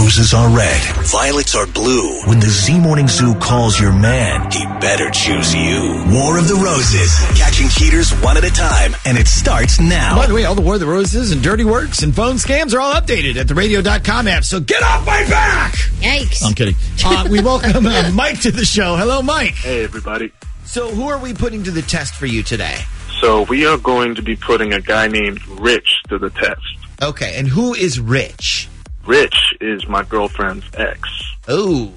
Roses are red, violets are blue. When the Z Morning Zoo calls your man, he better choose you. War of the Roses, catching cheaters one at a time, and it starts now. By the way, all the War of the Roses and Dirty Works and phone scams are all updated at the radio.com app, so get off my back! Yikes. I'm kidding. Uh, we welcome uh, Mike to the show. Hello, Mike. Hey, everybody. So, who are we putting to the test for you today? So we are going to be putting a guy named Rich to the test. Okay, and who is Rich? Rich is my girlfriend's ex. Oh.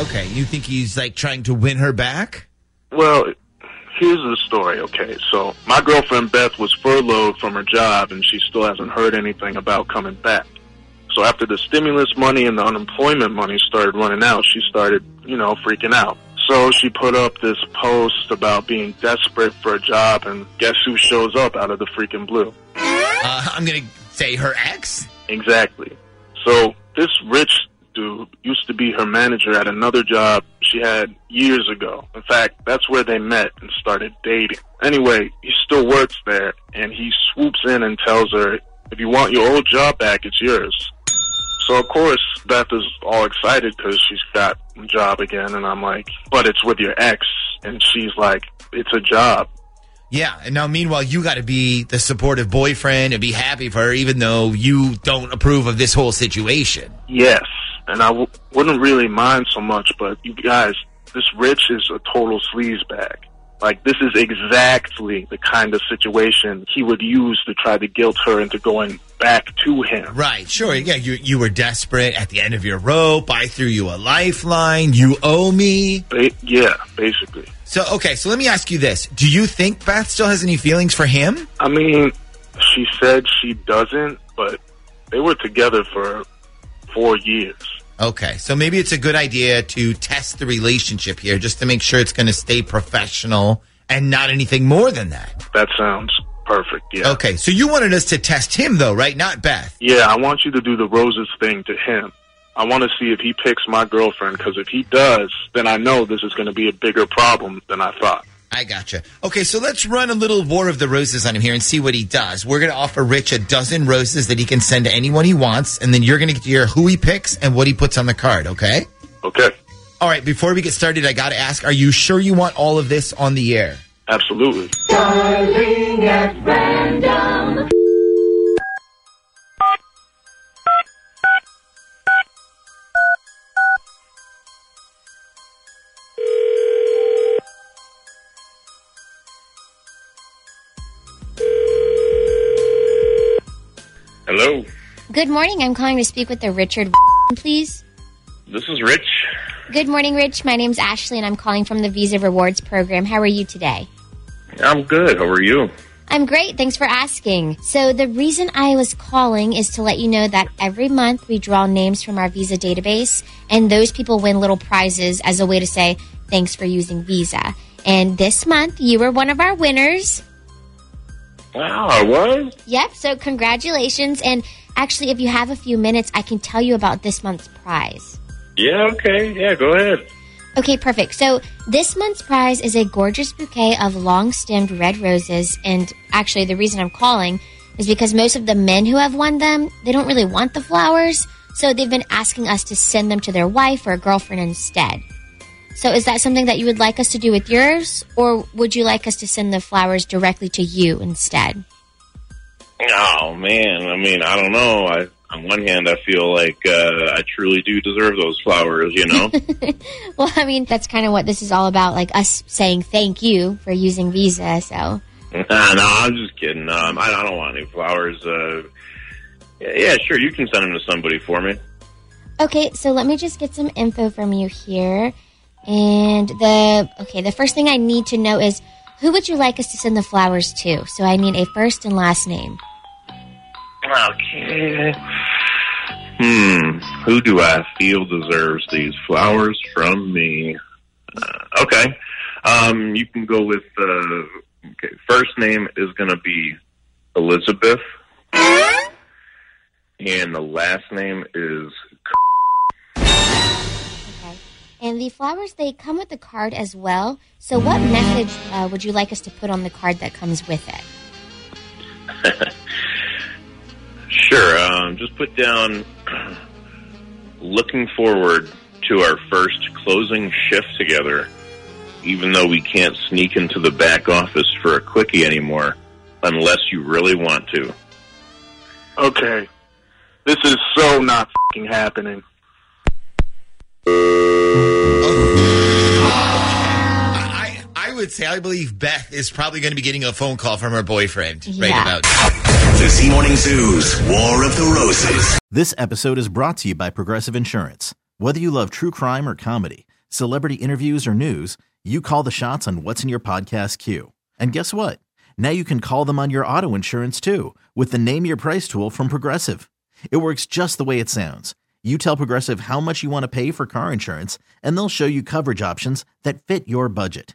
Okay, you think he's like trying to win her back? Well, here's the story, okay? So my girlfriend Beth was furloughed from her job and she still hasn't heard anything about coming back. So after the stimulus money and the unemployment money started running out, she started, you know, freaking out. So she put up this post about being desperate for a job and guess who shows up out of the freaking blue? Uh, I'm going to say her ex? Exactly. So this rich dude used to be her manager at another job she had years ago. In fact, that's where they met and started dating. Anyway, he still works there and he swoops in and tells her, if you want your old job back, it's yours. So of course, Beth is all excited because she's got a job again and I'm like, but it's with your ex. And she's like, it's a job. Yeah, and now meanwhile, you got to be the supportive boyfriend and be happy for her, even though you don't approve of this whole situation. Yes, and I w- wouldn't really mind so much, but you guys, this Rich is a total sleaze bag. Like, this is exactly the kind of situation he would use to try to guilt her into going back to him. Right, sure. Yeah, you you were desperate at the end of your rope. I threw you a lifeline. You owe me. Ba- yeah, basically. So, okay, so let me ask you this. Do you think Beth still has any feelings for him? I mean, she said she doesn't, but they were together for four years. Okay, so maybe it's a good idea to test the relationship here just to make sure it's going to stay professional and not anything more than that. That sounds perfect, yeah. Okay, so you wanted us to test him, though, right? Not Beth. Yeah, I want you to do the roses thing to him. I want to see if he picks my girlfriend, because if he does, then I know this is going to be a bigger problem than I thought. I gotcha. Okay, so let's run a little War of the Roses on him here and see what he does. We're going to offer Rich a dozen roses that he can send to anyone he wants, and then you're going to hear who he picks and what he puts on the card, okay? Okay, All right, before we get started, I got to ask are you sure you want all of this on the air? Absolutely. Hello, Good morning. I'm calling to speak with the Richard, please. this is Rich. Good morning, Rich. My name's Ashley, and I'm calling from the Visa Rewards program. How are you today? I'm good. How are you? I'm great. Thanks for asking. So, the reason I was calling is to let you know that every month we draw names from our Visa database, and those people win little prizes as a way to say thanks for using Visa. And this month, you were one of our winners. Wow, I was? Yep, so congratulations. And actually, if you have a few minutes, I can tell you about this month's prize. Yeah, okay. Yeah, go ahead. Okay, perfect. So this month's prize is a gorgeous bouquet of long stemmed red roses. And actually, the reason I'm calling is because most of the men who have won them, they don't really want the flowers. So they've been asking us to send them to their wife or girlfriend instead. So is that something that you would like us to do with yours? Or would you like us to send the flowers directly to you instead? Oh man, I mean, I don't know. I on one hand, I feel like uh, I truly do deserve those flowers. You know. Well, I mean, that's kind of what this is all about, like us saying thank you for using Visa. So, Nah, no, I'm just kidding. Um, I, I don't want any flowers. Uh, yeah, yeah, sure, you can send them to somebody for me. okay, so let me just get some info from you here. And the okay, the first thing I need to know is who would you like us to send the flowers to? So I need a first and last name. Okay. Hmm. Who do I feel deserves these flowers from me? Uh, okay. Um, you can go with. Uh, okay. First name is going to be Elizabeth, and the last name is. Okay. And the flowers they come with the card as well. So what message uh, would you like us to put on the card that comes with it? Sure. Um, just put down. Looking forward to our first closing shift together, even though we can't sneak into the back office for a quickie anymore, unless you really want to. Okay. This is so not happening. Would say I believe Beth is probably going to be getting a phone call from her boyfriend right about The Z Morning Zoo's War of the Roses. This episode is brought to you by Progressive Insurance. Whether you love true crime or comedy, celebrity interviews or news, you call the shots on what's in your podcast queue. And guess what? Now you can call them on your auto insurance too with the Name Your Price tool from Progressive. It works just the way it sounds. You tell Progressive how much you want to pay for car insurance, and they'll show you coverage options that fit your budget.